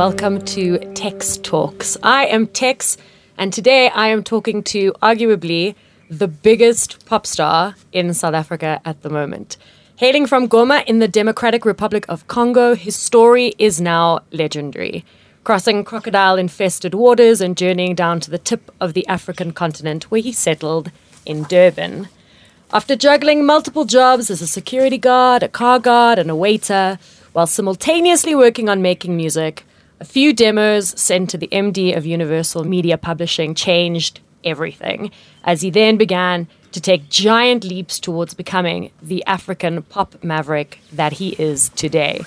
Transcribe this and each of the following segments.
Welcome to Tex Talks. I am Tex, and today I am talking to arguably the biggest pop star in South Africa at the moment. Hailing from Goma in the Democratic Republic of Congo, his story is now legendary. Crossing crocodile infested waters and journeying down to the tip of the African continent where he settled in Durban. After juggling multiple jobs as a security guard, a car guard, and a waiter, while simultaneously working on making music, a few demos sent to the MD of Universal Media Publishing changed everything, as he then began to take giant leaps towards becoming the African pop maverick that he is today.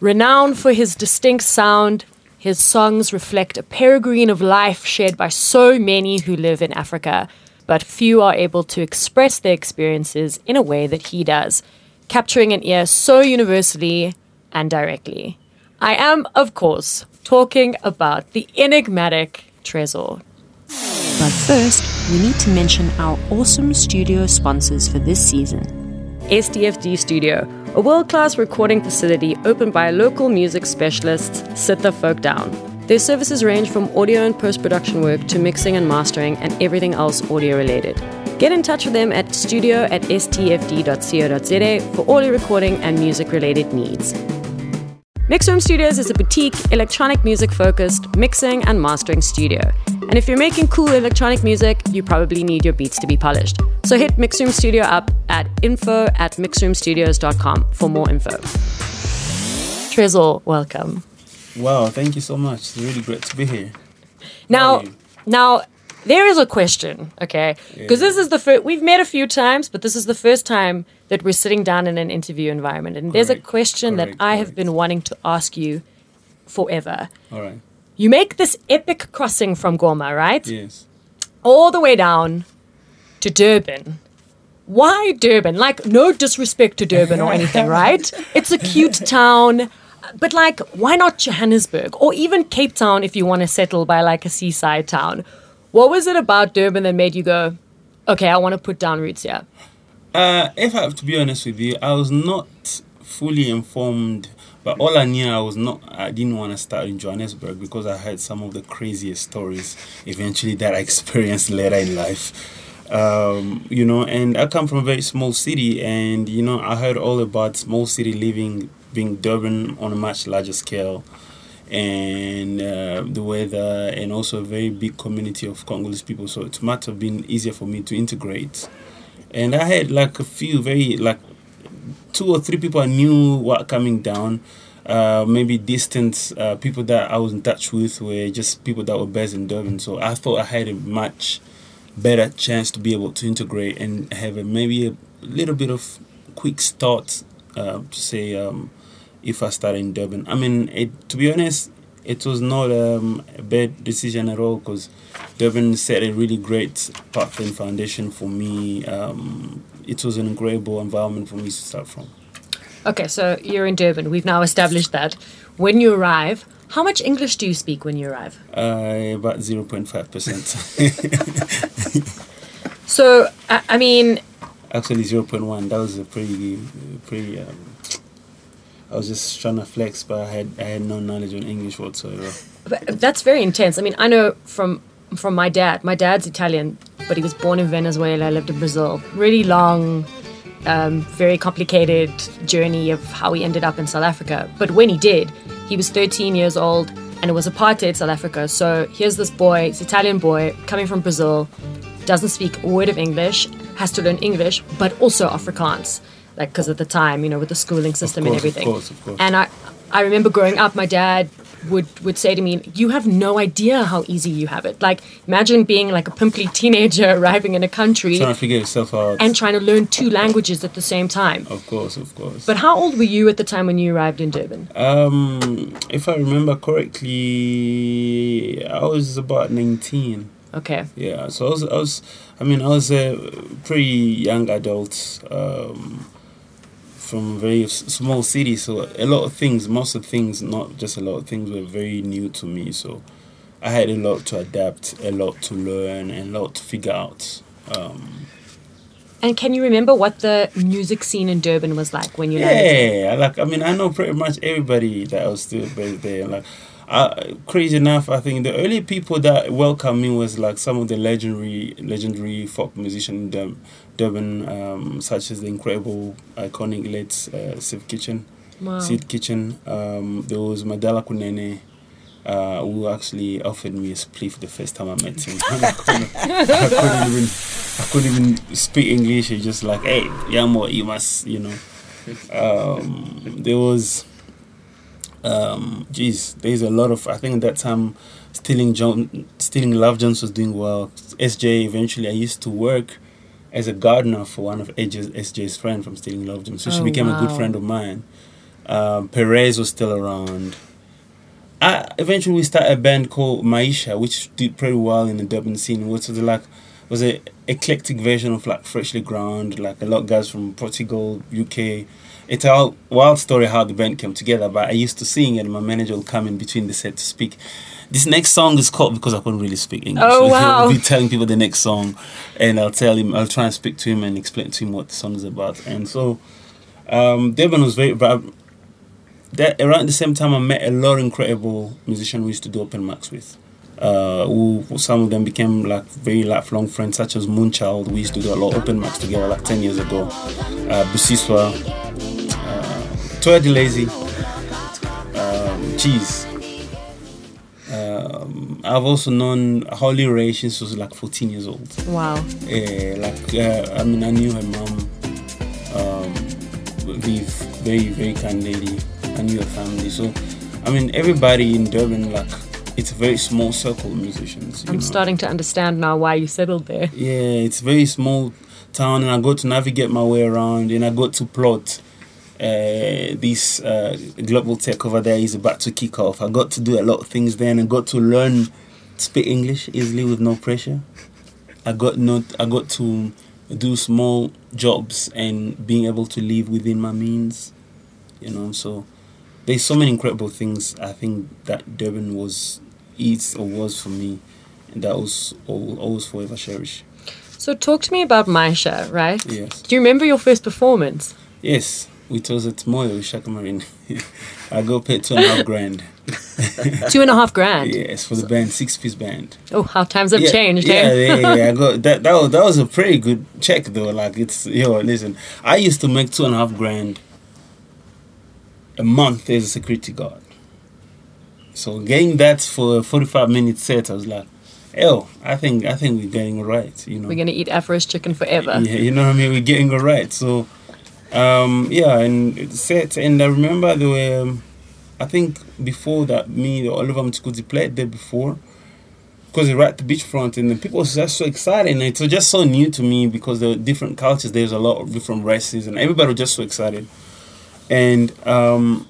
Renowned for his distinct sound, his songs reflect a peregrine of life shared by so many who live in Africa, but few are able to express their experiences in a way that he does, capturing an ear so universally and directly. I am, of course, talking about the enigmatic Tresor. But first, we need to mention our awesome studio sponsors for this season. STFD Studio, a world class recording facility opened by local music specialists, Sit the Folk Down. Their services range from audio and post production work to mixing and mastering and everything else audio related. Get in touch with them at studio at stfd.co.za for all your recording and music related needs. Mixroom Studios is a boutique, electronic music focused mixing and mastering studio. And if you're making cool electronic music, you probably need your beats to be polished. So hit Mixroom Studio up at info at mixroomstudios.com for more info. Tresor, welcome. Wow, thank you so much. It's really great to be here. Now, now there is a question, okay? Because Yeah. this is the first we've met a few times, but this is the first time that we're sitting down in an interview environment, and there's a question correct, that I have been wanting to ask you forever. All right. You make this epic crossing from Goma, right? Yes. All the way down to Durban. Why Durban? Like, no disrespect to Durban or anything, right? It's a cute town. But, like, why not Johannesburg or even Cape Town if you want to settle by like a seaside town? What was it about Durban that made you go, okay, I want to put down roots here? Uh, if I have to be honest with you, I was not fully informed, but all I knew I was not. I didn't want to start in Johannesburg because I heard some of the craziest stories. Eventually, that I experienced later in life. Um, you know, and I come from a very small city, and you know, I heard all about small city living, being Durban on a much larger scale. And uh, the weather, and also a very big community of Congolese people. So it might have been easier for me to integrate. And I had like a few very like two or three people I knew were coming down. Uh, maybe distant uh, people that I was in touch with were just people that were based in Durban. So I thought I had a much better chance to be able to integrate and have a, maybe a little bit of quick start uh, to say um, if I start in Durban. I mean, it, to be honest, it was not um, a bad decision at all because Durban set a really great path and foundation for me. Um, it was an incredible environment for me to start from. Okay, so you're in Durban. We've now established that. When you arrive, how much English do you speak when you arrive? Uh, about 0.5%. So, I, I mean, Actually, 0.1. That was a pretty, pretty. Um, I was just trying to flex, but I had I had no knowledge on English whatsoever. But that's very intense. I mean, I know from from my dad. My dad's Italian, but he was born in Venezuela, lived in Brazil. Really long, um, very complicated journey of how he ended up in South Africa. But when he did, he was 13 years old, and it was apartheid South Africa. So here's this boy, this Italian boy, coming from Brazil, doesn't speak a word of English, has to learn English, but also Afrikaans. Like, because at the time, you know, with the schooling system and course, of everything. course, of course. And I, I remember growing up, my dad would would say to me, "You have no idea how easy you have it. Like, imagine being like a pimply teenager arriving in a country Trying to figure yourself out. and trying to learn two languages at the same time." of course, of course. But how old were you at the time when you arrived in Durban? um, if I remember correctly, I was about nineteen. Okay. Yeah, so I was, I was, I mean, I was a pretty young adult um, from a very small city. So a lot of things, most of things, not just a lot of things, were very new to me. So I had a lot to adapt, a lot to learn, and a lot to figure out. Um, And can you remember what the music scene in Durban was like when you landed? Yeah, I like I mean, I know pretty much everybody that was still based there. Like, uh, crazy enough, I think the early people that welcomed me was like some of the legendary, legendary folk musicians in Dur- Durban, um, such as the incredible, iconic late uh, Sid Kitchen, Wow. Sid Kitchen. Um, there was Madala Kunene. Uh, who actually offered me a spliff the first time I met him. I, couldn't, I couldn't even, I couldn't even speak English. He just like, hey, Yamo, you must, you know. Um, there was, um, geez, there's a lot of. I think at that time, stealing John, stealing Love Jones was doing well. SJ eventually, I used to work as a gardener for one of SJ's, SJ's friend from Stealing Love Jones, so she Oh, became a good friend of mine. Um, Perez was still around. I eventually we started a band called Maisha, which did pretty well in the Durban scene. Which was like was an eclectic version of like Freshly Ground, like a lot of guys from Portugal, UK. It's a wild story how the band came together. But I used to sing, and my manager would come in between the set to speak. This next song is called because I couldn't really speak English. Oh, So wow. He'll be telling people the next song, and I'll tell him. I'll try and speak to him and explain to him what the song is about. And so, um, Durban was very. But that around the same time, I met a lot of incredible musicians we used to do open mics with. Uh, who some of them became like very lifelong friends, such as Moonchild. We used to do a lot of open mics together like ten years ago. Uh, Busiswa, Toya Delazy, um, Cheese. Um, I've also known Holly Rey since she was like 14 years old. Wow. Uh, like uh, I mean, I knew her mom. Um, very very kind lady. I knew her family. So, I mean, everybody in Durban, like, it's a very small circle of musicians. I'm know. starting to understand now why you settled there. Yeah, it's a very small town, and I got to navigate my way around, and I got to plot. Uh, this uh, global tech over there is about to kick off. I got to do a lot of things then, and got to learn to speak English easily with no pressure. I got not. I got to do small jobs and being able to live within my means. You know, so there's so many incredible things. I think that Durban was, is or was for me, and that was all, always forever cherish. So talk to me about Maisha, right? Yes. Do you remember your first performance? Yes, it was at Moyo with Shaka Marine. I go paid two and a half grand. Two and a half grand. Yes, for the band, six piece band. Oh, how times have yeah, changed, Yeah, eh? yeah, yeah, yeah. I got that. That was that was a pretty good check though. Like it's yo, listen. I used to make two and a half grand a month as a security guard. So getting that for a forty-five minute set, I was like, "Yo, I think I think we're getting it right." You know, We're gonna eat Afro's chicken forever. yeah, you know what I mean. We're getting it right. So, um, yeah, and it set. And I remember there were, um, I think before that, me, Oliver Mtukudzi played there before, because they were at the beachfront, and the people was just so excited, and it was just so new to me because were different cultures. There's a lot of different races, and everybody was just so excited. And um,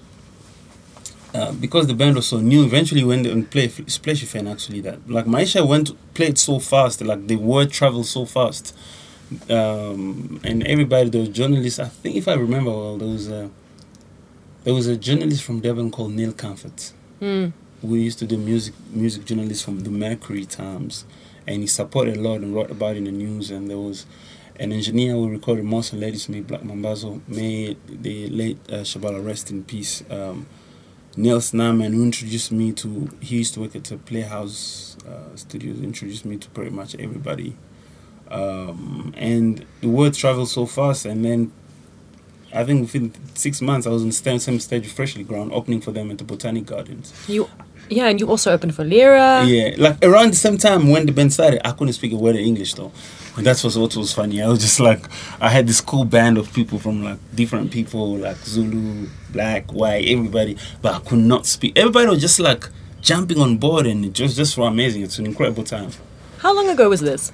uh, because the band was so new, eventually went and played Splashy Fen actually. That like Maisha went played so fast, like the word traveled so fast, um, and everybody those journalists. I think if I remember well, there was a there was a journalist from Durban called Neil Comfort. Mm. We used to do music music journalist from the Mercury Times, and he supported a lot and wrote about it in the news. And there was an engineer who recorded most of Ladysmith Black Mambazo, may the late uh, Shabalala rest in peace. Um, Neil Snaman, who introduced me to, he used to work at the Playhouse uh, Studios, introduced me to pretty much everybody. Um, and the word traveled so fast, and then I think within six months, I was on the same, stage Freshly Ground, opening for them at the Botanic Gardens. You, yeah, and you also opened for Lyra. Yeah, like around the same time when the band started, I couldn't speak a word of English though. And that's was what was funny. I was just like, I had this cool band of people from like different people, like Zulu, black, white, everybody, but I could not speak. Everybody was just like jumping on board, and it was just so amazing. It's an incredible time. How long ago was this?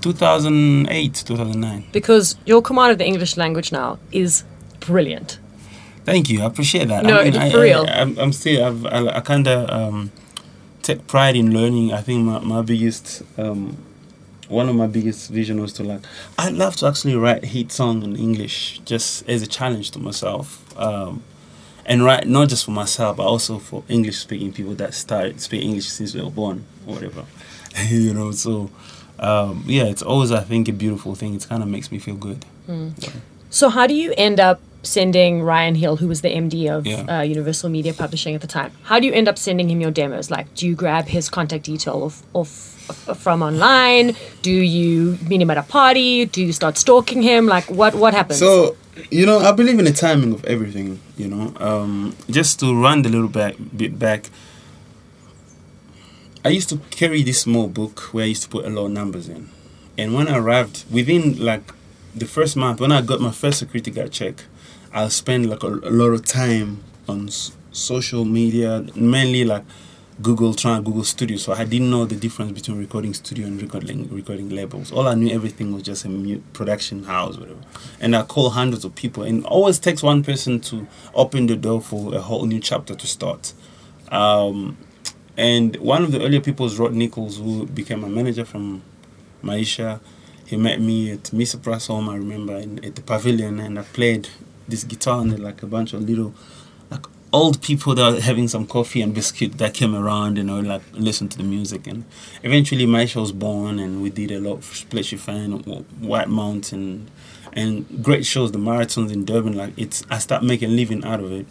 2008, 2009. Because your command of the English language now is brilliant. Thank you. I appreciate that. No, I mean, for I, real. I, I'm, I'm still. I've, I, I kind of um, take pride in learning. I think my, my biggest, um, one of my biggest vision was to like. I'd love to actually write hit song in English, just as a challenge to myself, um, and write not just for myself, but also for English speaking people that started speaking English since they were born or whatever. you know, so um, yeah, it's always I think a beautiful thing. It kind of makes me feel good. So how do you end up sending Ryan Hill, who was the MD of Yeah. uh, Universal Media Publishing at the time? How do you end up sending him your demos? Like, do you grab his contact detail off, off, off from online? Do you meet him at a party? Do you start stalking him? Like, what what happens? So, you know, I believe in the timing of everything. You know, um, just to run the little back bit back. I used to carry this small book where I used to put a lot of numbers in, and when I arrived within like the first month, when I got my first security guard check, I'll spend like a, a lot of time on social media, mainly like Google trying Google Studio. So I didn't know the difference between recording studio and recording recording labels. All I knew everything was just a production house, whatever. And I call hundreds of people, and always takes one person to open the door for a whole new chapter to start. Um, and one of the earlier people was Rod Nichols, who became a manager from Maisha. He met me at Mr. Price home, I remember, in, at the pavilion, and I played this guitar and like a bunch of little, like old people that were having some coffee and biscuit that came around and I like listen to the music. And eventually Maisha was born, and we did a lot of Splashy Fen, White Mountain, and great shows, the marathons in Durban. Like it's, I started making a living out of it.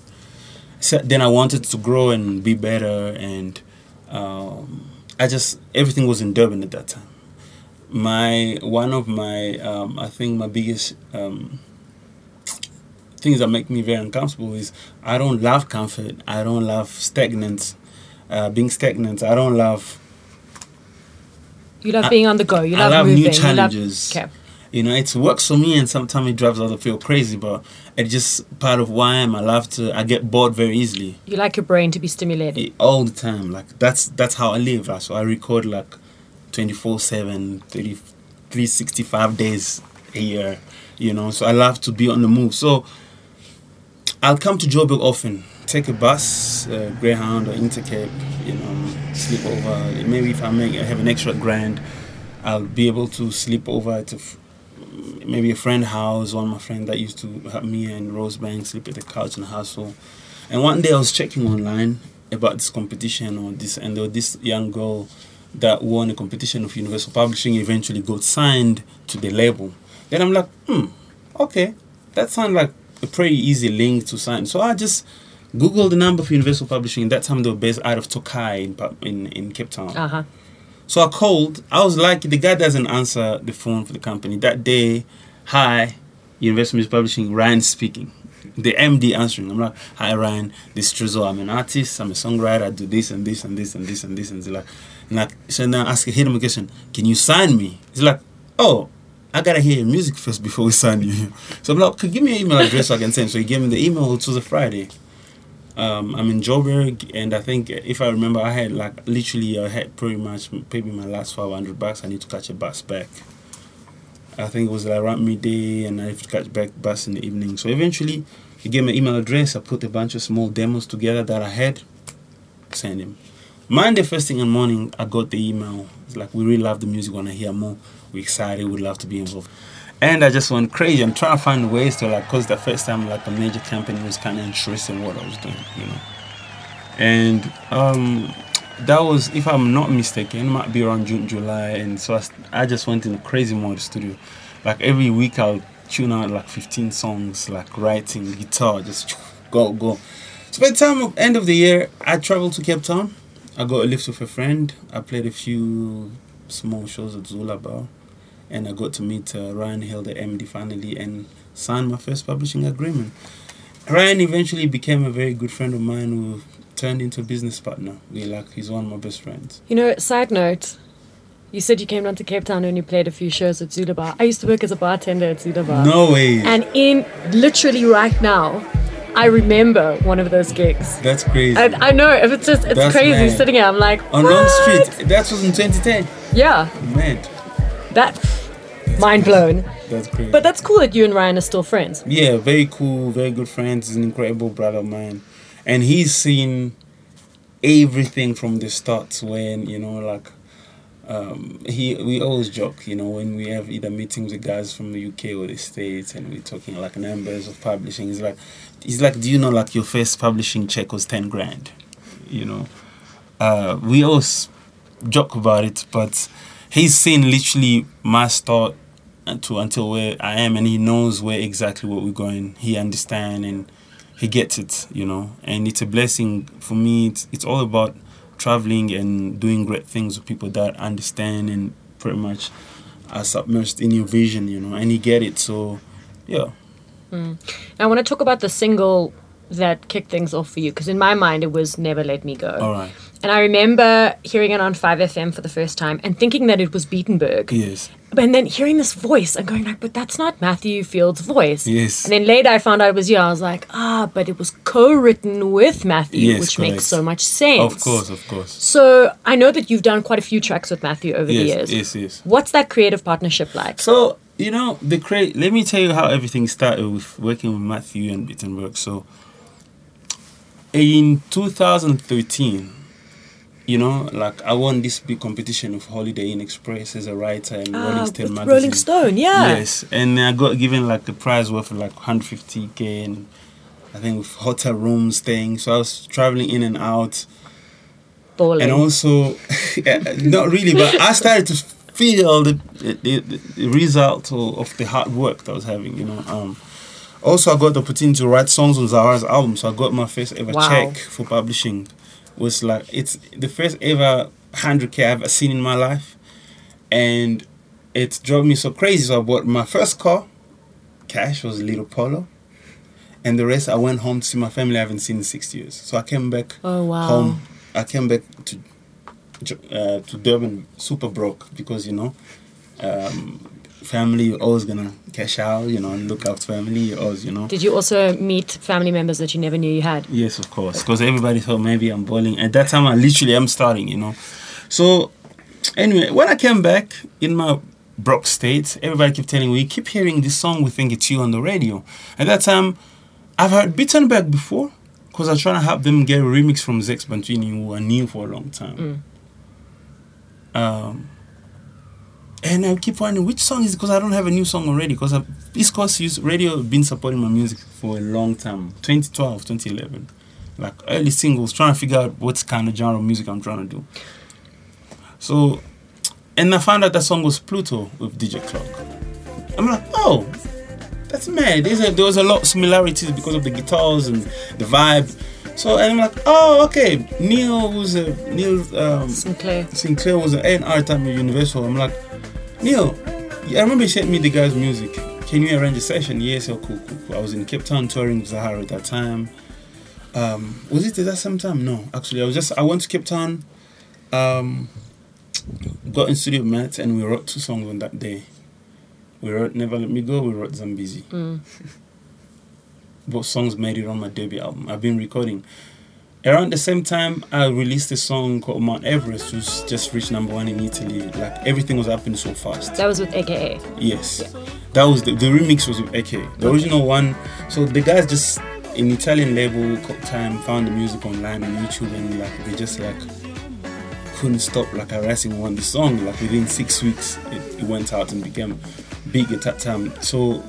So then I wanted to grow and be better, and um, I just everything was in Durban at that time. My one of my um, I think my biggest um, things that make me very uncomfortable is I don't love comfort. I don't love stagnant, uh, being stagnant. I don't love you love I- being on the go. You love, love moving. new you love- challenges. okay. You know, it works for me, and sometimes it drives other people crazy. But it's just part of why I am. I love to. I get bored very easily. You like your brain to be stimulated. it- all the time. Like that's that's how I live. So I record like 24 7, 30, 365 days a year. You know, so I love to be on the move. So I'll come to Joburg often. Take a bus, uh, Greyhound or Intercape. You know, sleep over. Maybe if I make I have an extra grand, I'll be able to sleep over at a maybe a friend house. One of my friends that used to help me and Rosebank sleep at the couch and hustle. And one day I was checking online about this competition or this, and there was this young girl that won a competition of Universal Publishing. Eventually got signed to the label. Then I'm like, hmm, okay, that sounds like a pretty easy link to sign. So I just googled the number of Universal Publishing. That time they were based out of Tokai in in, in Cape Town. Uh huh. So I called. I was like, the guy doesn't answer the phone for the company. That day, hi, Universal Music Publishing, Ryan speaking. The MD answering. I'm like, hi Ryan, this is Tresor. I'm an artist. I'm a songwriter. I do this and this and this and this and this. And he's like, and like, so now I ask hit him a question. Can you sign me? He's like, oh, I gotta hear your music first before we sign you. So I'm like, give me your email address so I can send. So he gave me the email. It was a Friday. Um, I'm in Joburg, and I think if I remember, I had like literally I had pretty much maybe my last 500 bucks. I need to catch a bus back. I think it was like around midday, and I have to catch back bus in the evening. So eventually, he gave me email address. I put a bunch of small demos together that I had. Send him. Monday first thing in the morning, I got the email. It's like we really love the music. Want to hear more? We're excited. We'd love to be involved. And I just went crazy. I'm trying to find ways to like, cause the first time like a major company was kind of interested in what I was doing, you know. And um, that was, if I'm not mistaken, might be around June, July. And so I just went in crazy mode studio. Like every week, I'll tune out like 15 songs, like writing, guitar, just go, go. So by the time of end of the year, I traveled to Cape Town. I got a lift with a friend. I played a few small shows at Zula Bar. And I got to meet uh, Ryan Hill, the MD, finally, and signed my first publishing agreement. Ryan eventually became a very good friend of mine who turned into a business partner. We like he's one of my best friends. You know, side note, you said you came down to Cape Town and you played a few shows at Zula Bar. I used to work as a bartender at Zula Bar. No way. And in literally right now, I remember one of those gigs. That's crazy. And I know if it's just it's That's crazy mad. sitting here. I'm like On Long Street. That was in 2010. Yeah, Mad. That mind blown. That's crazy. But that's cool that you and Ryan are still friends. yeah, very cool, very good friends. He's an incredible brother of mine, and he's seen everything from the start. When you know, like, um, he we always joke, you know, when we have either meetings with guys from the UK or the States, and we're talking like numbers of publishing. He's like, he's like, do you know, like your first publishing check was ten grand, you know? Uh, we always joke about it, but he's seen literally my start to until where I am, and he knows where exactly what we're going. He understands and he gets it, you know. And it's a blessing for me. It's it's all about traveling and doing great things with people that understand and pretty much are submerged in your vision, you know. And he get it, so yeah. Mm. I want to talk about the single that kicked things off for you because in my mind it was Never Let Me Go. All right. And I remember hearing it on 5FM for the first time and thinking that it was Beatenberg. Yes. And then hearing this voice and going like, but that's not Matthew Field's voice. Yes. And then later I found out it was you. I was like, ah, but it was co-written with Matthew, Yes, which correct. makes so much sense. Of course, of course. So I know that you've done quite a few tracks with Matthew over the years. yes, yes. What's that creative partnership like? So you know the cra- Let me tell you how everything started with working with Matthew and Beatenberg. So in 2013, you know, like I won this big competition with Holiday Inn Express as a writer and Ah, Rolling Stone magazine. Rolling Stone, yeah. Yes, and I got given like the prize worth of like 150k and I think with hotel rooms staying. So I was traveling in and out Balling. and also yeah, not really but i started to feel the, the, the result of, of the hard work that i was having you know um also i got the opportunity to write songs on Zahara's album so i got my first ever Wow. check for publishing was like it's the first ever 100k i've ever seen in my life. And it drove me so crazy. So i bought my first car cash was a little polo. And the rest i went home to see my family. I haven't seen in six years. So i came back Oh, wow. home. I came back to uh, to Durban super broke because you know, um, family you're always gonna cash out, you know, and look after family. You're always, you know. Did you also meet family members that you never knew you had? Yes, of course, because everybody thought maybe I'm bowling. At that time, I literally am starting, you know. So, anyway, when I came back in my broke state, everybody kept telling me, "We keep hearing this song. We think it's you on the radio." At that time, I've heard Beatenberg before because I was trying to help them get a remix from Zakes Bantwini, who I knew for a long time. Um, and I keep wondering which song is because I don't have a new song already because East Coast Youth Radio been supporting my music for a long time. 2012 2011 like early singles trying to figure out what kind of genre of music I'm trying to do. So and I found out that song was Pluto with DJ Clock. I'm like oh that's mad. There's a, there was a lot of similarities because of the guitars and the vibe. So and I'm like oh okay. Neil was a Neil um, Sinclair. Sinclair was an A&R time at Universal. I'm like, Neil, I remember you sent me the guy's music. Can you arrange a session? Yes, oh, cool, cool, cool. I was in Cape Town touring with Zahara at that time. Um, was it at that same time? No, actually, I was just, I went to Cape Town, um, got in studio with Matt, and we wrote two songs on that day. We wrote Never Let Me Go, we wrote Zambezi. Mm. Both songs made it on my debut album. I've been recording. Around the same time, I released a song called Mount Everest, which just reached number one in Italy. Like everything was happening so fast. That was with AKA. Yes, that was the, the remix was with AK. The original one. So the guys just an Italian label called Time found the music online on YouTube and like they just like couldn't stop like harassing one the song. Like within six weeks, it, it went out and became big at that time. So.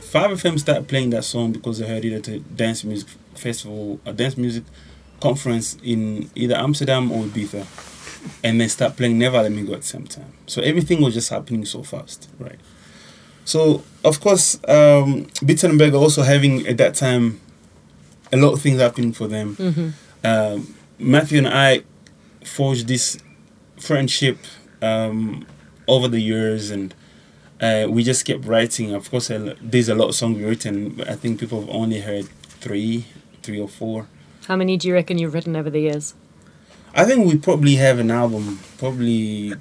5FM started playing that song because they heard it at a dance music festival, a dance music conference in either Amsterdam or Ibiza and then start playing Never Let Me Go at the same time. So everything was just happening so fast, right? So of course, um, Beatenberg also having at that time a lot of things happening for them. Um, Matthew and I forged this friendship um, over the years, and uh, we just kept writing. Of course, there's a lot of songs we've written. I think people have only heard three, three or four. How many do you reckon you've written over the years? I think we probably have an album. Probably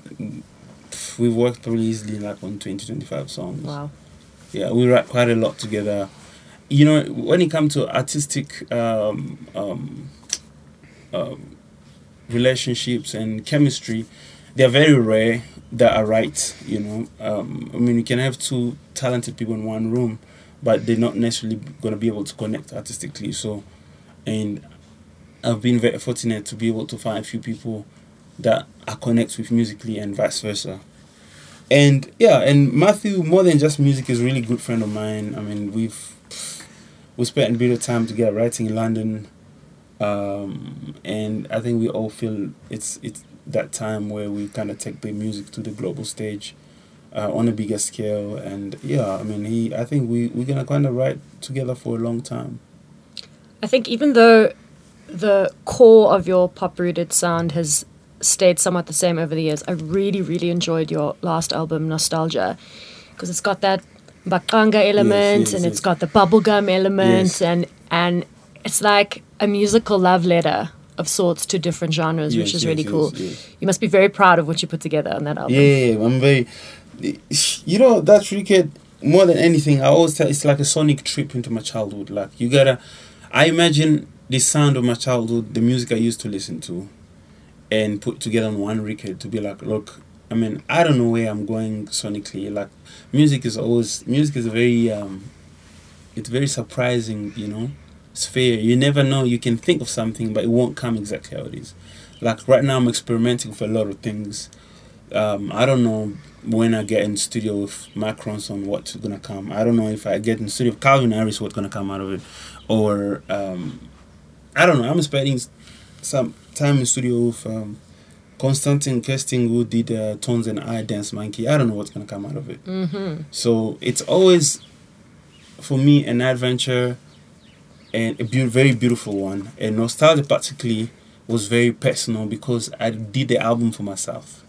we've worked probably easily like on 20, 25 songs. Wow. Yeah, we write quite a lot together. You know, when it comes to artistic um, um, um, relationships and chemistry, they're very rare that are right. You know, um, I mean, you can have two talented people in one room, but they're not necessarily going to be able to connect artistically. So, and I've been very fortunate to be able to find a few people that I connect with musically and vice versa. And yeah, and Matthew, more than just music, is a really good friend of mine. I mean, we've we spent a bit of time together writing in London, um, and I think we all feel it's it's that time where we kind of take the music to the global stage uh, on a bigger scale. And yeah, I mean, he. I think we we're gonna kind of write together for a long time. I think even though the core of your pop rooted sound has stayed somewhat the same over the years, I really, really enjoyed your last album, Nostalgia, because it's got that bakanga element yes, and yes. it's got the bubblegum element Yes. and and it's like a musical love letter of sorts to different genres, which is yes, really yes, cool. yes. You must be very proud of what you put together on that album. Yeah, I'm very. You know, that record more than anything. I always tell it's like a sonic trip into my childhood. Like you gotta, I imagine the sound of my childhood, the music I used to listen to, and put together on one record to be like, look. I mean, I don't know where I'm going sonically. Like, music is always music is very um, it's very surprising. You know, sphere. You never know. You can think of something, but it won't come exactly how it is. Like right now, I'm experimenting with a lot of things um, I don't know when I get in studio with Macrons on what's gonna come. I don't know if I get in studio with Calvin Harris, what's gonna come out of it, or um, I don't know. I'm spending some time in studio with um, Konstantin Kersting, who did uh, Tones and I Dance Monkey. I don't know what's gonna come out of it. Mm-hmm. So it's always for me an adventure and a beau- very beautiful one. And nostalgia particularly was very personal because I did the album for myself.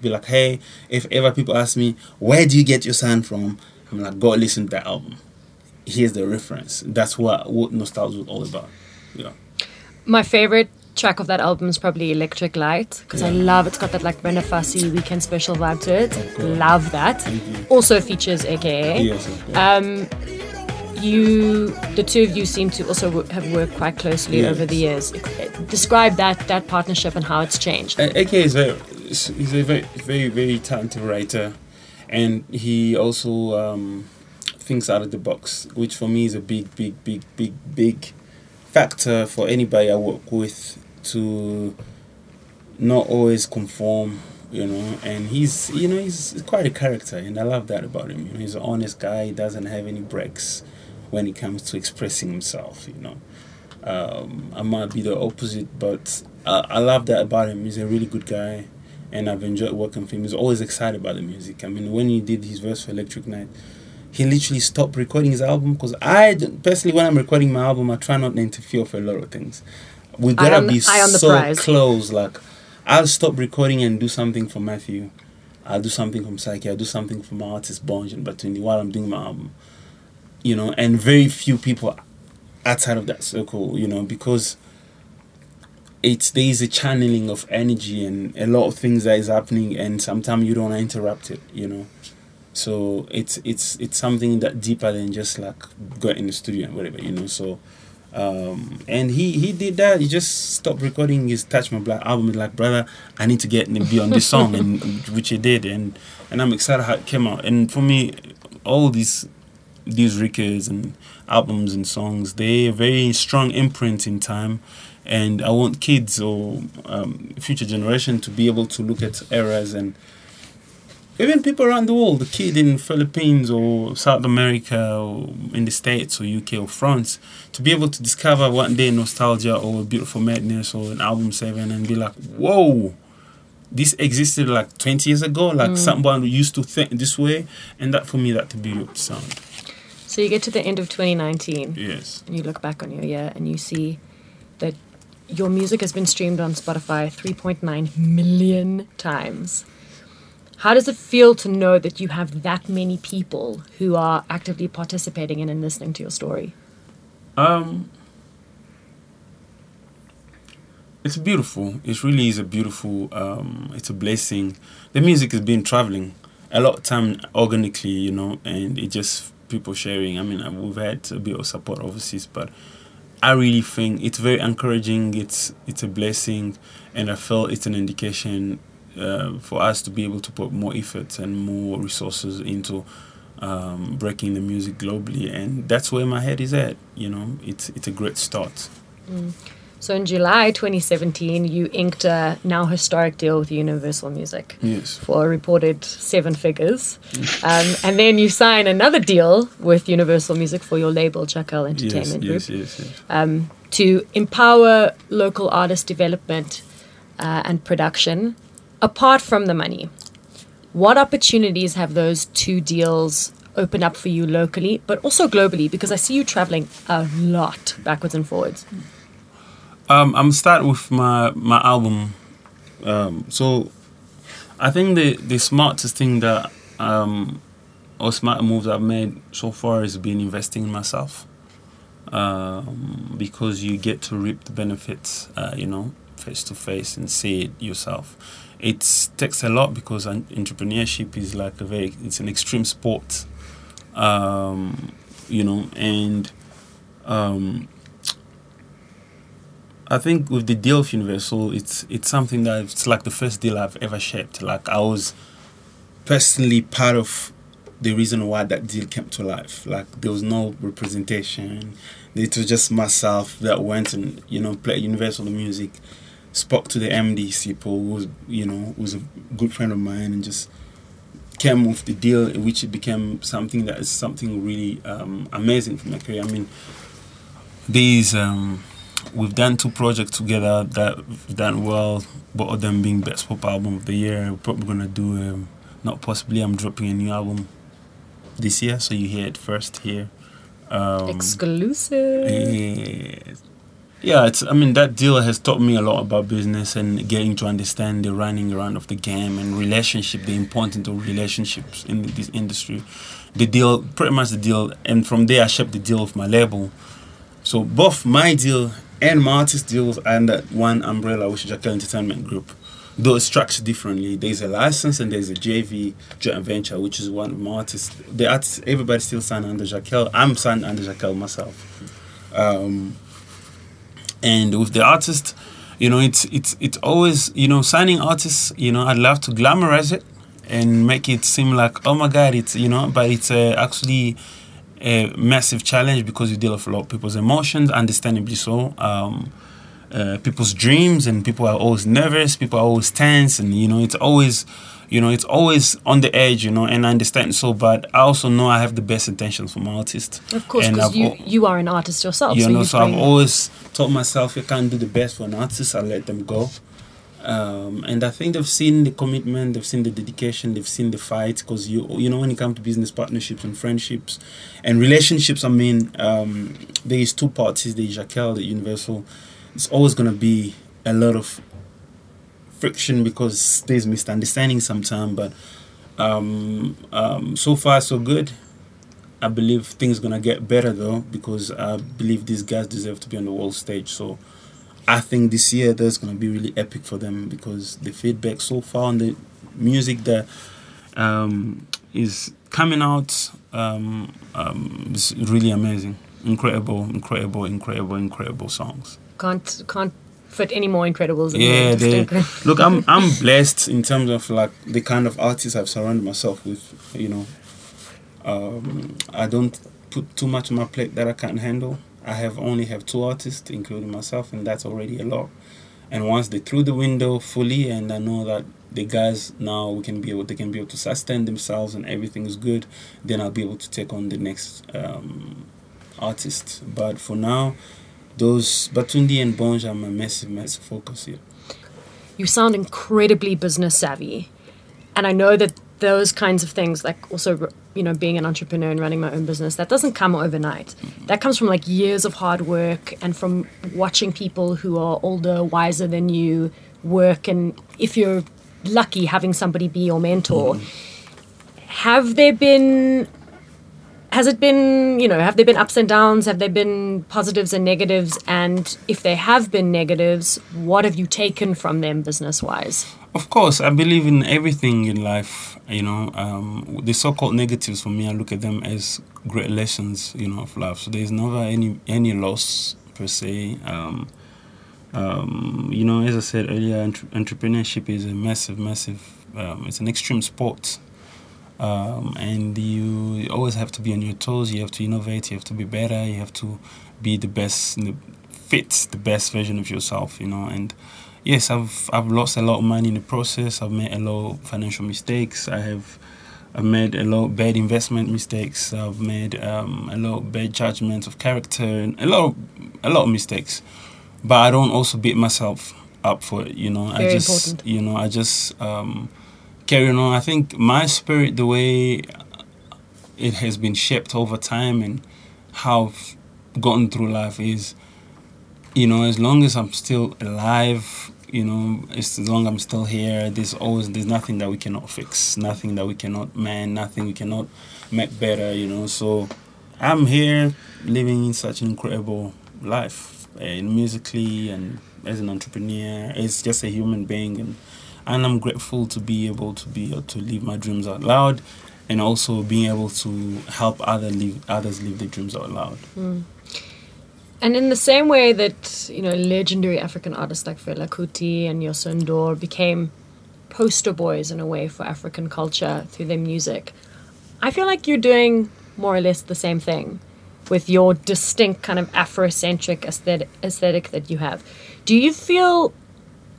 Be like, hey, if ever people ask me where do you get your sound from, I'm like, go listen to that album. Here's the reference. That's what what nostalgia was all about. Yeah. My favorite track of that album is probably Electric Night because I love it's got that like Fassie weekend special vibe to it. love that. You. Also features AKA. Yes. Um, you, the two of you, seem to also wo- have worked quite closely Yes. over the years. Describe that that partnership and how it's changed. A- AK is very, he's a very, very, very talented writer, and he also um, thinks out of the box, which for me is a big, big, big, big, big factor for anybody I work with to not always conform, you know. And he's, you know, he's quite a character, and I love that about him. You know, he's an honest guy. He doesn't have any breaks when it comes to expressing himself, you know. Um, I might be the opposite, but I, I love that about him. He's a really good guy, and I've enjoyed working with him. He's always excited about the music. I mean, when he did his verse for Electric Night, he literally stopped recording his album because I personally, when I'm recording my album, I try not to interfere for a lot of things. We gotta on- be eye on the so close. Like, I'll stop recording and do something for Matthew. I'll do something from Psyche. I'll do something for my artist Bonge and Batuni while I'm doing my album. You know, and very few people outside of that circle, you know, because it's there is a channeling of energy and a lot of things that is happening and sometimes you don't interrupt it, you know. So it's it's it's something that deeper than just like go in the studio and whatever, you know. So um and he he did that he just stopped recording his touch my blood album like brother i need to get and be on this song and which he did and and i'm excited how it came out and for me all these these records and albums and songs they're a very strong imprint in time and i want kids or um, future generation to be able to look at eras and even people around the world, the kid in Philippines or South America or in the States or UK or France, to be able to discover one day nostalgia or a beautiful madness or an album seven and be like, whoa, this existed like 20 years ago, like someone used to think this way, and that for me, that to be sound. So you get to the end of 2019 Yes. and you look back on your year and you see that your music has been streamed on Spotify 3.9 million times. How does it feel to know that you have that many people who are actively participating in and listening to your story? Um, it's beautiful. It really is a beautiful. Um, it's a blessing. The music has been traveling a lot of time organically, you know, and it just people sharing. I mean, we've had a bit of support overseas, but I really think it's very encouraging. It's it's a blessing, and I feel it's an indication uh, for us to be able to put more efforts and more resources into um, breaking the music globally, and that's where my head is at. You know, it's it's a great start. So in July 2017, you inked a now historic deal with Universal Music. Yes. for a reported seven figures. Um, and then you sign another deal with Universal Music for your label, Chacal Entertainment yes, Group, yes, yes. um, to empower local artist development uh, and production. Apart from the money, what opportunities have those two deals opened up for you locally, but also globally? Because I see you traveling a lot backwards and forwards. Um, I'm start with my my album. Um, so I think the the smartest thing that um, or smart moves I've made so far has been investing in myself. Um, because you get to reap the benefits, uh, you know, face to face and see it yourself. It takes a lot because entrepreneurship is like a very it's an extreme sport, um, you know, and um, I think with the deal of Universal, it's it's something that it's like the first deal I've ever shaped. Like I was personally part of the reason why that deal came to life. Like there was no representation. It was just myself that went and you know played Universal music, spoke to the MD people who was you know was a good friend of mine and just came with the deal, which it became something that is something really um, amazing for my career. I mean, these. Um, we've done two projects together that have done well, both of them being best pop album of the year. We're probably gonna do um, not possibly. I'm dropping a new album this year, so you hear it first here. Um, Exclusive. Yeah, yeah. It's. I mean, that deal has taught me a lot about business and getting to understand the running around of the game and relationship, the importance of relationships in this industry. The deal, pretty much the deal, and from there I shaped the deal of my label. So both my deal and my artist deals under one umbrella, which is Jackal Entertainment Group. Though it's structured differently, there's a license and there's a JV joint venture, which is one of my artists. The artists, everybody still signed under Jackal. I'm signed under Jackal myself. Um, and with the artist, you know, it's it's it's always you know signing artists. You know, I'd love to glamorize it and make it seem like oh my god, it's you know, but it's uh, actually a massive challenge because you deal with a lot of people's emotions, understandably so. Um, uh, people's dreams and people are always nervous people are always tense and you know it's always you know it's always on the edge you know and i understand so but i also know i have the best intentions for my artist. Of course because you, you are an artist yourself you so know so i've always told myself you can't do the best for an artist i let them go um, and I think they've seen the commitment, they've seen the dedication, they've seen the fight. Because you, you know, when it comes to business partnerships and friendships and relationships, I mean, um, there is two parties: the Jackal, the Universal. It's always to be a lot of friction because there's misunderstanding sometimes. But um, um, so far, so good. I believe things gonna get better though because I believe these guys deserve to be on the world stage. So I think this year there's going to be really epic for them because the feedback so far on the music that um, is coming out um, um, is really amazing. Incredible, incredible, incredible, incredible songs. Can't can't fit any more incredibles. yeah, they, look, I'm I'm blessed in terms of like the kind of artists I've surrounded myself with. You know, um, I don't put too much on my plate that I can't handle. I have only have two artists, including myself, and that's already a lot. And once they threw the window fully, and I know that the guys now we can be able they can be able to sustain themselves and everything is good, then I'll be able to take on the next um, artist. But for now, those Batundi and Bonj are my massive, massive focus here. You sound incredibly business savvy, and I know that those kinds of things, like also you know being an entrepreneur and running my own business that doesn't come overnight. That comes from like years of hard work and from watching people who are older wiser than you work. And if you're lucky having somebody be your mentor mm. have there been has it been you know have there been ups and downs? Have there been positives and negatives? And if there have been negatives what have you taken from them business wise of course, I believe in everything in life. You know, um, the so-called negatives for me, I look at them as great lessons. You know, of life. So there's never any any loss per se. Um, um, you know, as I said earlier, entre- entrepreneurship is a massive, massive. Um, it's an extreme sport, um, and you always have to be on your toes. You have to innovate. You have to be better. You have to be the best, fit the best version of yourself. You know, and yes, I've I've lost a lot of money in the process. I've made a lot of financial mistakes. I have I've made a lot of bad investment mistakes. I've made um, a lot of bad judgments of character and a lot of, a lot of mistakes. But I don't also beat myself. up for it. You know, I just important. you know I just um, carry on. I think my spirit, the way it has been shaped over time, and how I've gotten through life is, you know, as long as I'm still alive. You know, as long as I'm still here, there's always there's nothing that we cannot fix, nothing that we cannot mend, nothing we cannot make better. You know, so I'm here living such an incredible life, and musically and as an entrepreneur, as just a human being, and and I'm grateful to be able to be able to live my dreams out loud, and also being able to help other live others live their dreams out loud. Mm. And in the same way that, you know, legendary African artists like Fela Kuti and Youssou N'Dour became poster boys in a way for African culture through their music, I feel like you're doing more or less the same thing with your distinct kind of Afrocentric aesthetic, aesthetic that you have. Do you feel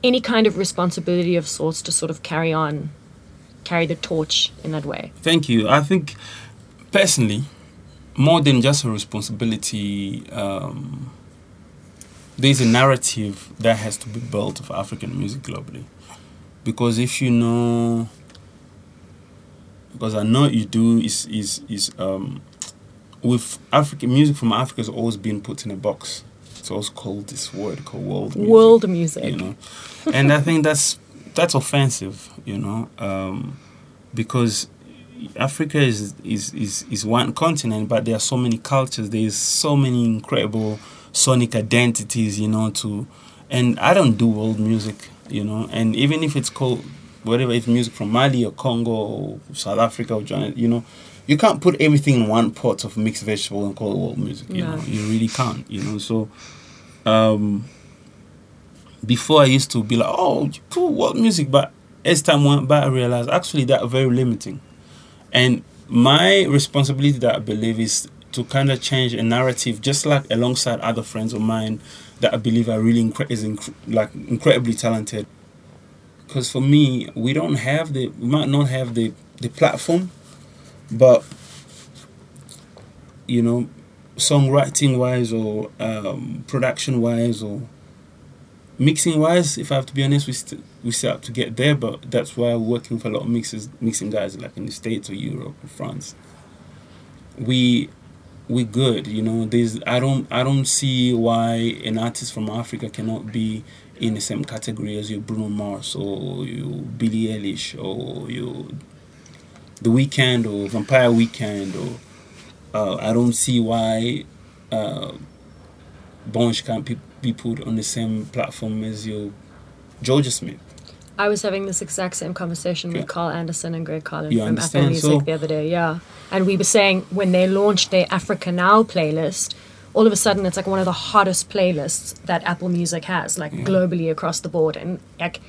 any kind of responsibility of sorts to sort of carry on, carry the torch in that way? Thank you. I think personally, more than just a responsibility, um, there's a narrative that has to be built of African music globally. Because if you know, because I know you do, is is is um, with African music from Africa has always been put in a box. It's always called this word called world music World music. you know and i think that's that's offensive you know um, because africa is, is is is one continent but there are so many cultures there's so many incredible sonic identities you know to and i don't do world music you know and even if it's called whatever it's music from mali or congo or south africa or Ghana, you know you can't put everything in one pot of mixed vegetable and call it world music you No. know you really can't you know so um before I used to be like, oh, cool, what music? But as time went by, I realized actually that very limiting. And my responsibility that I believe is to kind of change a narrative, just like alongside other friends of mine that I believe are really incre- is like incredibly talented. Because for me, we don't have the, we might not have the the platform, but you know, songwriting wise or um, production wise or mixing wise, if I have to be honest, we st- we still have to get there. But that's why we're working with a lot of mixers, mixing guys like in the states or Europe or France. We we good, you know. There's I don't I don't see why an artist from Africa cannot be in the same category as your Bruno Mars or you Billie Eilish or you The Weeknd or Vampire Weekend or uh, I don't see why uh, can't be, be put on the same platform as your Jorja Smith. I was having this exact same conversation Yeah. with Carl Anderson and Greg Carlin You from understand? Apple Music So- the other day. Yeah, and we were saying when they launched their Africa Now playlist, all of a sudden it's like one of the hottest playlists that Apple Music has, like globally across the board, and like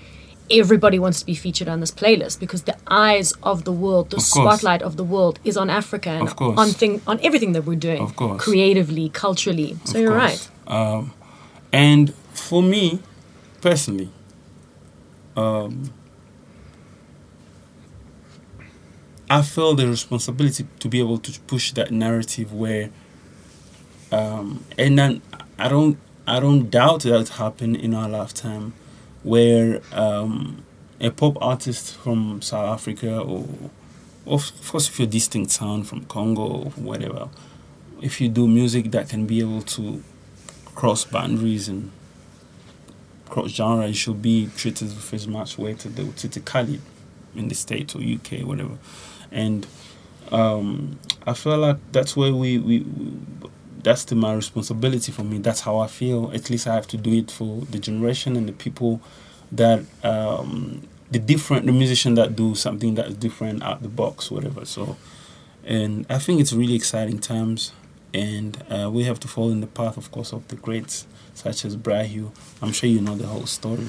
everybody wants to be featured on this playlist because the eyes of the world, the Of spotlight of the world, is on Africa and on thing on everything that we're doing, Of course. creatively, culturally. So Of you're course. right. Um, and for me, personally, um, I feel the responsibility to be able to push that narrative where, um, and then I don't, I don't doubt that happen in our lifetime, where um, a pop artist from South Africa or, of course, if you're a distinct sound from Congo or whatever, if you do music that can be able to cross boundaries and cross genre, it should be treated with as much weight as they would treat Khalid in the States or UK, whatever. And um, I feel like that's where we, we, we that's the, my responsibility for me. That's how I feel. At least I have to do it for the generation and the people that um, the different the musician that do something that's different out the box, whatever. So, and I think it's really exciting times, and uh, we have to follow in the path, of course, of the greats such as Bra Hugh. I'm sure you know the whole story,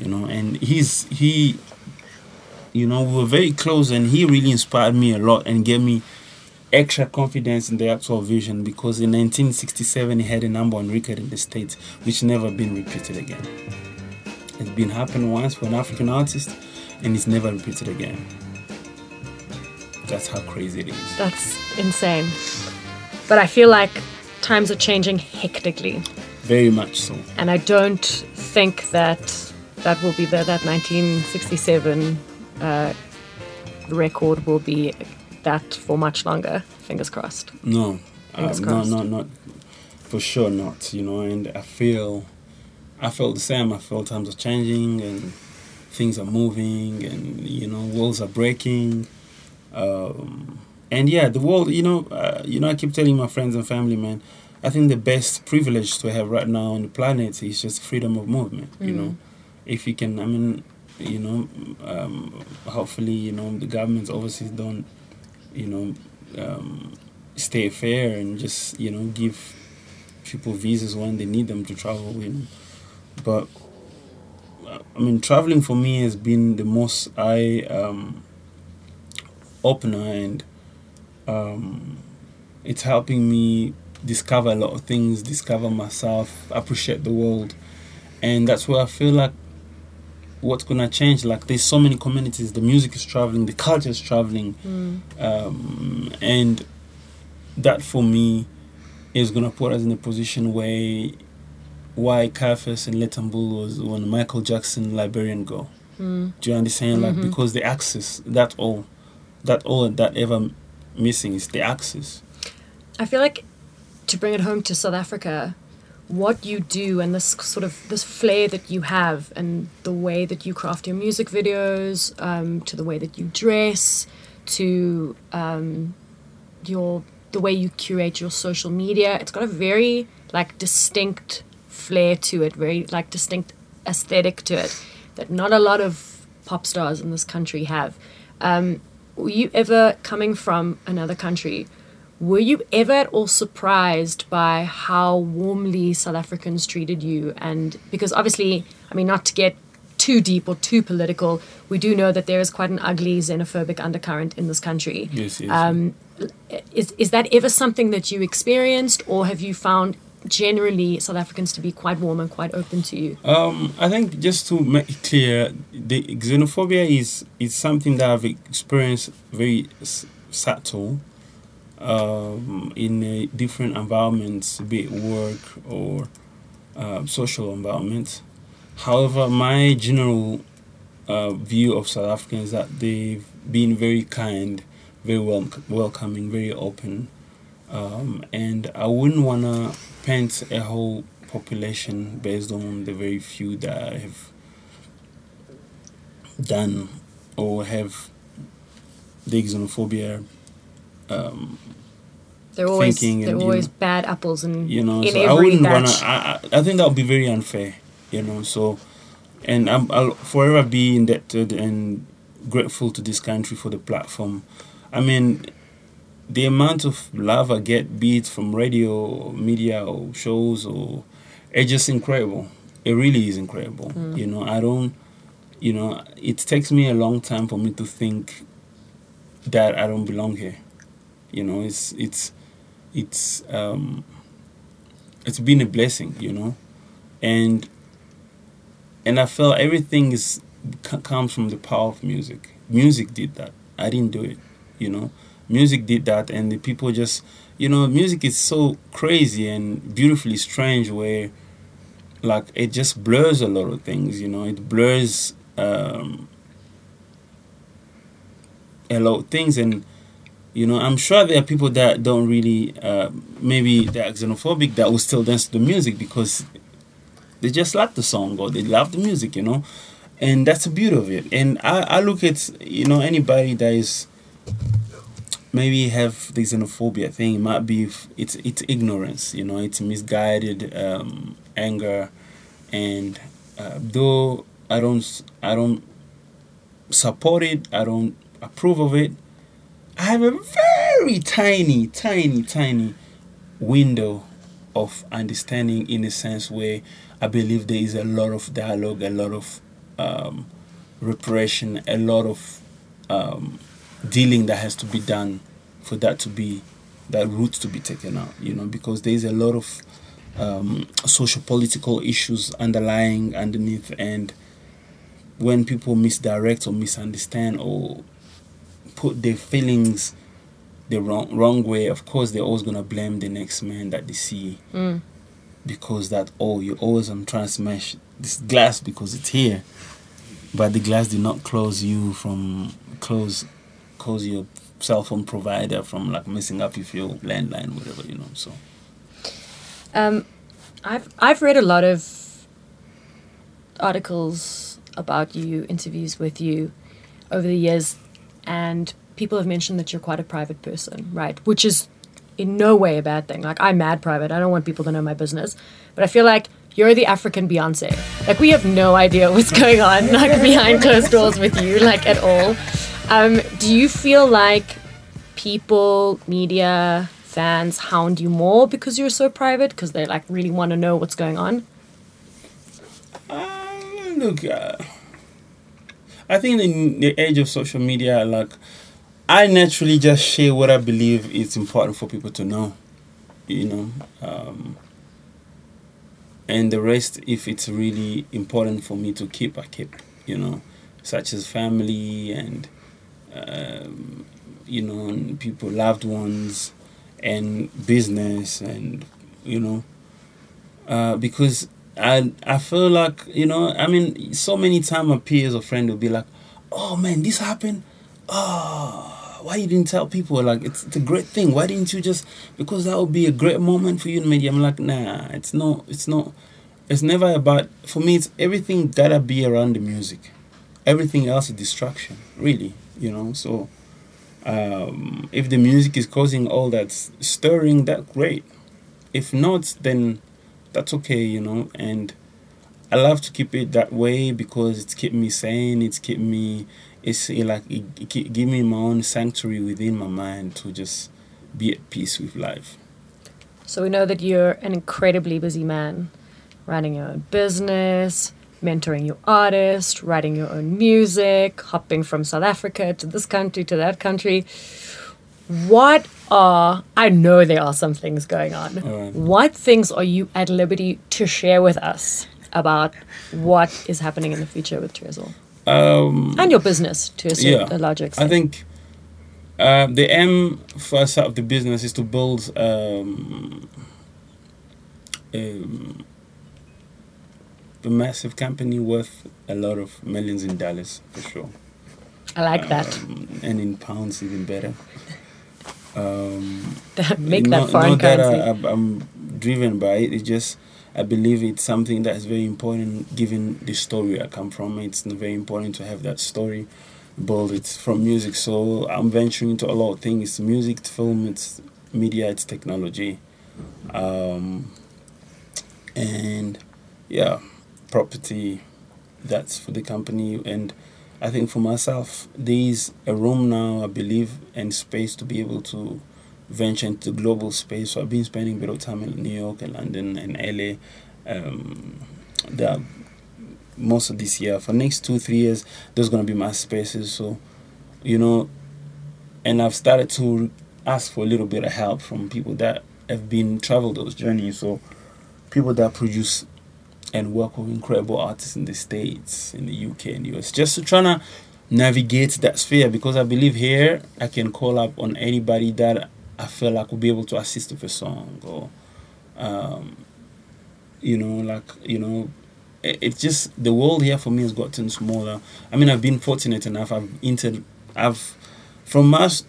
you know, and he's he, you know, we were very close, and he really inspired me a lot and gave me extra confidence in the actual vision because in 1967 he had a number one record in the states which never been repeated again it's been happened once for an african artist and it's never repeated again that's how crazy it is That's insane. But I feel like times are changing hectically. very much so And I don't think that that will be there, that 1967 uh, record will be that for much longer. Fingers crossed. No, Fingers uh, no, crossed. no, not for sure not. You know, and I feel, I felt the same. I feel times are changing and things are moving, and you know, walls are breaking. Um, and yeah, the world. You know, uh, you know, I keep telling my friends and family, man. I think the best privilege to have right now on the planet is just freedom of movement. You Mm. know, if you can, I mean, you know, um, hopefully, you know, the governments overseas don't, you know, um, stay fair and just you know give people visas when they need them to travel. You know, but uh, I mean, traveling for me has been the most eye um, opener, and um, it's helping me discover a lot of things, discover myself, appreciate the world, and that's where I feel like what's gonna change. Like there's so many communities, the music is traveling, the culture is traveling, um, and that for me is gonna put us in a position where why Caiaphas and Letambul was when Michael Jackson Liberian go. Do you understand? Like because the access, that all, that all that ever missing is the access. I feel like to bring it home to South Africa, what you do and this sort of this flair that you have and the way that you craft your music videos, um, to the way that you dress, to um, your the way you curate your social media, it's got a very like distinct flair to it, very like distinct aesthetic to it that not a lot of pop stars in this country have. Um, were you ever coming from another country? Were you ever at all surprised by how warmly South Africans treated you? And because obviously, I mean, not to get too deep or too political, we do know that there is quite an ugly xenophobic undercurrent in this country. Yes, yes. Um, is is that ever something that you experienced, or have you found generally South Africans to be quite warm and quite open to you? Um, I think just to make clear, the xenophobia is is something that I've experienced very subtle um, in uh, different environments, be it work or uh, social environments. However, my general uh, view of South Africans that they've been very kind, very wel- welcoming, very open, um, and I wouldn't wanna paint a whole population based on the very few that have done or have the xenophobia. Um, They're always Thinking they're and, always know, bad apples and you know, in so I wouldn't wanna. I, I I think that would be very unfair, you know. So, and I'm, I'll forever be indebted and grateful to this country for the platform. I mean, the amount of love I get, be it from radio, or media, or shows, or it's just incredible. It really is incredible. You know, I don't. You know, it takes me a long time for me to think that I don't belong here. You know, it's it's it's um it's been a blessing, you know, and and I felt everything is c- comes from the power of music. Music did that. I didn't do it, you know. Music did that, and the people just, you know, music is so crazy and beautifully strange. Where, like, it just blurs a lot of things, you know. It blurs um, a lot of things, and you know, I'm sure there are people that don't really, uh, maybe they're xenophobic that will still dance to the music because they just like the song or they love the music, you know, and that's the beauty of it. And I, I look at you know anybody that is maybe have the xenophobia thing. It might be it's it's ignorance, you know, it's misguided um, anger, and uh, though I don't I don't support it, I don't approve of it. I have a very tiny, tiny, tiny window of understanding in a sense where I believe there is a lot of dialogue, a lot of um, repression, a lot of um, dealing that has to be done for that to be that root to be taken out. You know, because there is a lot of um, social political issues underlying underneath, and when people misdirect or misunderstand or put their feelings the wrong wrong way, of course they're always gonna blame the next man that they see because that oh you're always trying to smash this glass because it's here, but the glass did not close you from close close your cell phone provider from like messing up if your landline whatever you know so. Um, I've I've read a lot of articles about you, interviews with you over the years, and people have mentioned that you're quite a private person, right? Which is in no way a bad thing. Like I'm mad private. I don't want people to know my business, but I feel like you're the African Beyonce. Like we have no idea what's going on like behind closed doors with you, like at all. Um, do you feel like people, media, fans hound you more because you're so private because they like really want to know what's going on? Uh, look, uh, I think in the age of social media, like I naturally just share what I believe is important for people to know, you know, um, and the rest, if it's really important for me to keep, I keep, you know, such as family and um, you know people, loved ones, and business, and you know, uh, because I I feel like you know I mean so many times my peers or friend will be like, oh man this happened, oh why you didn't tell people? Like it's, it's a great thing. Why didn't you just because that would be a great moment for you in media. I'm like nah it's not it's not it's never about for me it's everything gotta be around the music. Everything else is distraction really you know so um, if the music is causing all that stirring that great. If not then that's okay you know and i love to keep it that way because it's keep me sane it's keep me it's like it, it give me my own sanctuary within my mind to just be at peace with life. So we know that you're an incredibly busy man running your own business mentoring your artist, writing your own music, hopping from South Africa to this country to that country. What are, I know there are some things going on. Right. What things are you at liberty to share with us about what is happening in the future with Tresor? Um, and your business to a, certain, yeah, a larger extent. I think uh, the aim for us of the business is to build um, um, a massive company worth a lot of millions in dollars for sure. I like that. Um, and in pounds, even better. Um, Make that not, that foreign not that currency. I, I'm driven by it. It's just I believe it's something that's very important given the story I come from. It's very important to have that story build it from music. So I'm venturing into a lot of things. Music, film, it's media, it's technology. Um, and yeah, property that's for the company. And I think for myself there's a room now I believe and space to be able to venture into global space. So I've been spending a bit of time in New York and London and LA um, that most of this year. For next two three years there's gonna be my spaces. So you know and I've started to ask for a little bit of help from people that have been traveled those journeys. So people that produce and work with incredible artists in the States, in the UK and US, just to try to navigate that sphere because I believe here I can call up on anybody that I feel like will be able to assist with a song or, um, you know, like, you know, it, it's just the world here for me has gotten smaller. I mean, I've been fortunate enough. I've entered, I've, from us,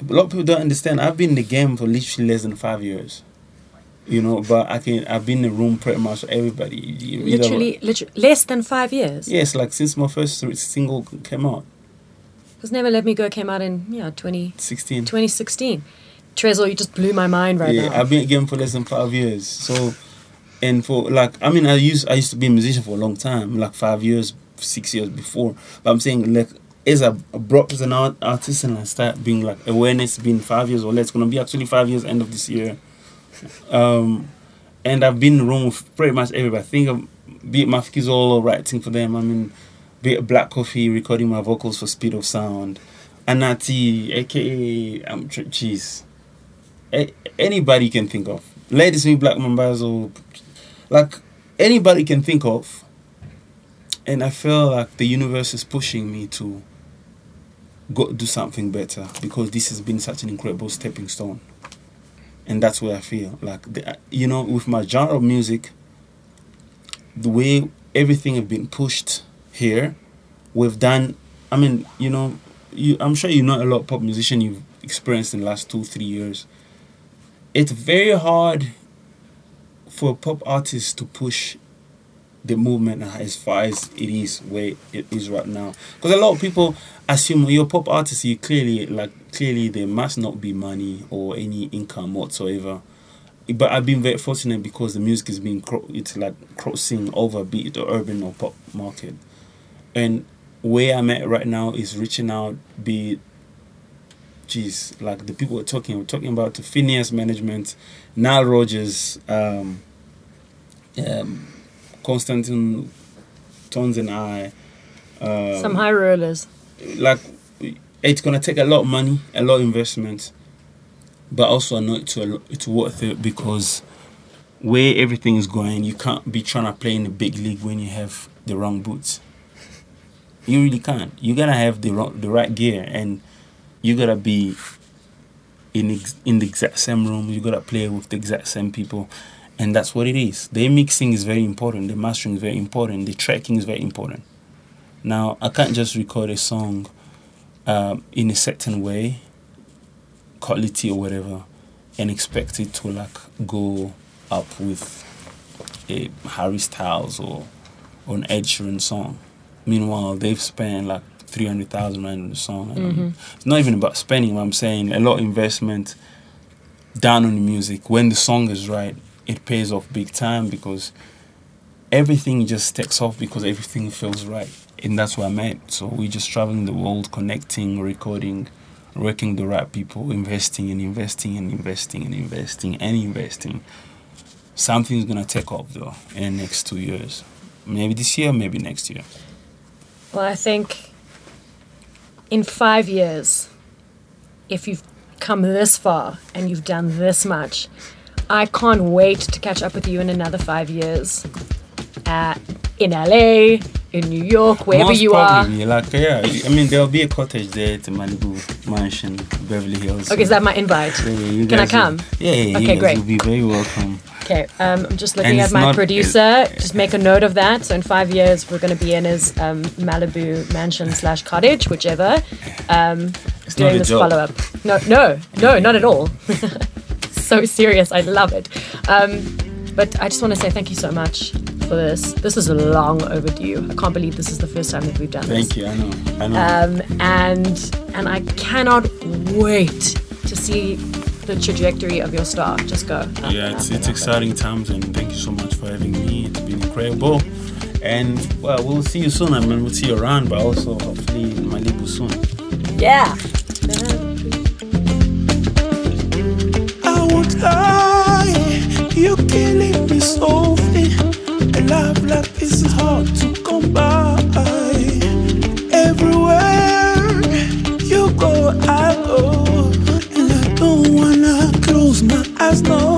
a lot of people don't understand. I've been in the game for literally less than five years you know but i can i've been in the room pretty much everybody You- you know, literally, literally, less than five years. yes like since my first single came out Because Never Let Me Go came out in, yeah, 20, 16 2016. Tresor, you just blew my mind right now. yeah now. i've been in the game for less than five years so and for like i mean i used i used to be a musician for a long time like five years six years before but i'm saying like as I brought as an art, artist and I start being like awareness being five years or less, it's gonna be actually five years end of this year. Um, and I've been room with pretty much everybody. I think of be it writing for them. I mean, be it Black Coffee recording my vocals for Speed of Sound, Anati, AKA um, Cheese. A- anybody can think of. Ladysmith Black Mambazo, like anybody can think of. And I feel like the universe is pushing me to go do something better because this has been such an incredible stepping stone. And that's where I feel like the, uh, you know with my genre of music, the way everything have been pushed here, we've done. I mean, you know, you, I'm sure you know a lot of pop musician you've experienced in the last two three years. It's very hard for a pop artist to push the movement as far as it is where it is right now. Because a lot of people assume you're a pop artist, you clearly like clearly there must not be money or any income whatsoever. But I've been very fortunate because the music is being cro- it's like crossing over be it the urban or pop market, and where I'm at right now is reaching out. Be it, geez, like the people we're talking, we're talking about the Finneas Management, Nile Rodgers, um, um, Constantine Tons and I. Um, Some high rollers. like it's gonna take a lot of money, a lot of investment, but also I know it's a, it's worth it because where everything is going, you can't be trying to play in the big league when you have the wrong boots. You really can't. You gotta have the wrong, the right gear, and you gotta be in ex- in the exact same room. You gotta play with the exact same people, and that's what it is. The mixing is very important. The mastering is very important. The tracking is very important. Now I can't just record a song um, in a certain way, quality or whatever, and expect it to like go up with a Harry Styles or, or an Ed Sheeran song. Meanwhile, they've spent like three hundred thousand rand on the song. Don't. It's not even about spending. What I'm saying a lot of investment down on the music. When the song is right, it pays off big time because everything just takes off because everything feels right. And that's what I meant. So we're just traveling the world, connecting, recording, working the right people, investing and investing and investing and investing and investing. Something's gonna take off though in the next two years. Maybe this year, maybe next year. Well, I think in five years, if you've come this far and you've done this much, I can't wait to catch up with you in another five years. Uh, in LA, in New York, wherever Most you are. probably, Like yeah, I mean there'll be a cottage there at the Malibu mansion, Beverly Hills. Okay, is that my invite? Yeah, yeah, Can I guys will- come? yeah, yeah, Okay, great. will be very welcome. Okay, um, I'm just looking And at my not- producer. Just make a note of that. So in five years, we're going to be in his um, Malibu mansion slash cottage, whichever. Um, doing this follow up. No, no, no, not at all. so serious. I love it. Um, but I just want to say thank you so much for this. This is a long overdue. I can't believe this is the first time that we've done this. Thank you. I know. I know. Um, and and I cannot wait to see the trajectory of your star just go. up yeah, and it's up it's exciting times, and thank you so much for having me. It's been incredible. And well, we'll see you soon. I mean, we'll see you around, but also hopefully in Malibu soon. Yeah. I won't lie, you're killing me softly. Love like this is hard to come by. Everywhere you go, I go, and I don't wanna close my eyes, no,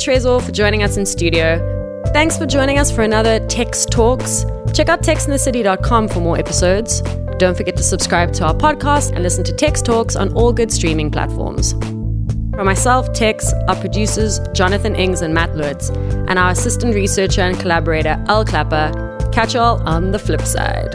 Tresor for joining us in studio. Thanks for joining us for another Tex Talks. Check out textinthecity.com for more episodes. Don't forget to subscribe to our podcast and listen to Tex Talks on all good streaming platforms. For myself, Tex, our producers, Jonathan Ings and Matt Lutz, and our assistant researcher and collaborator, Al Clapper, catch y'all on the flip side.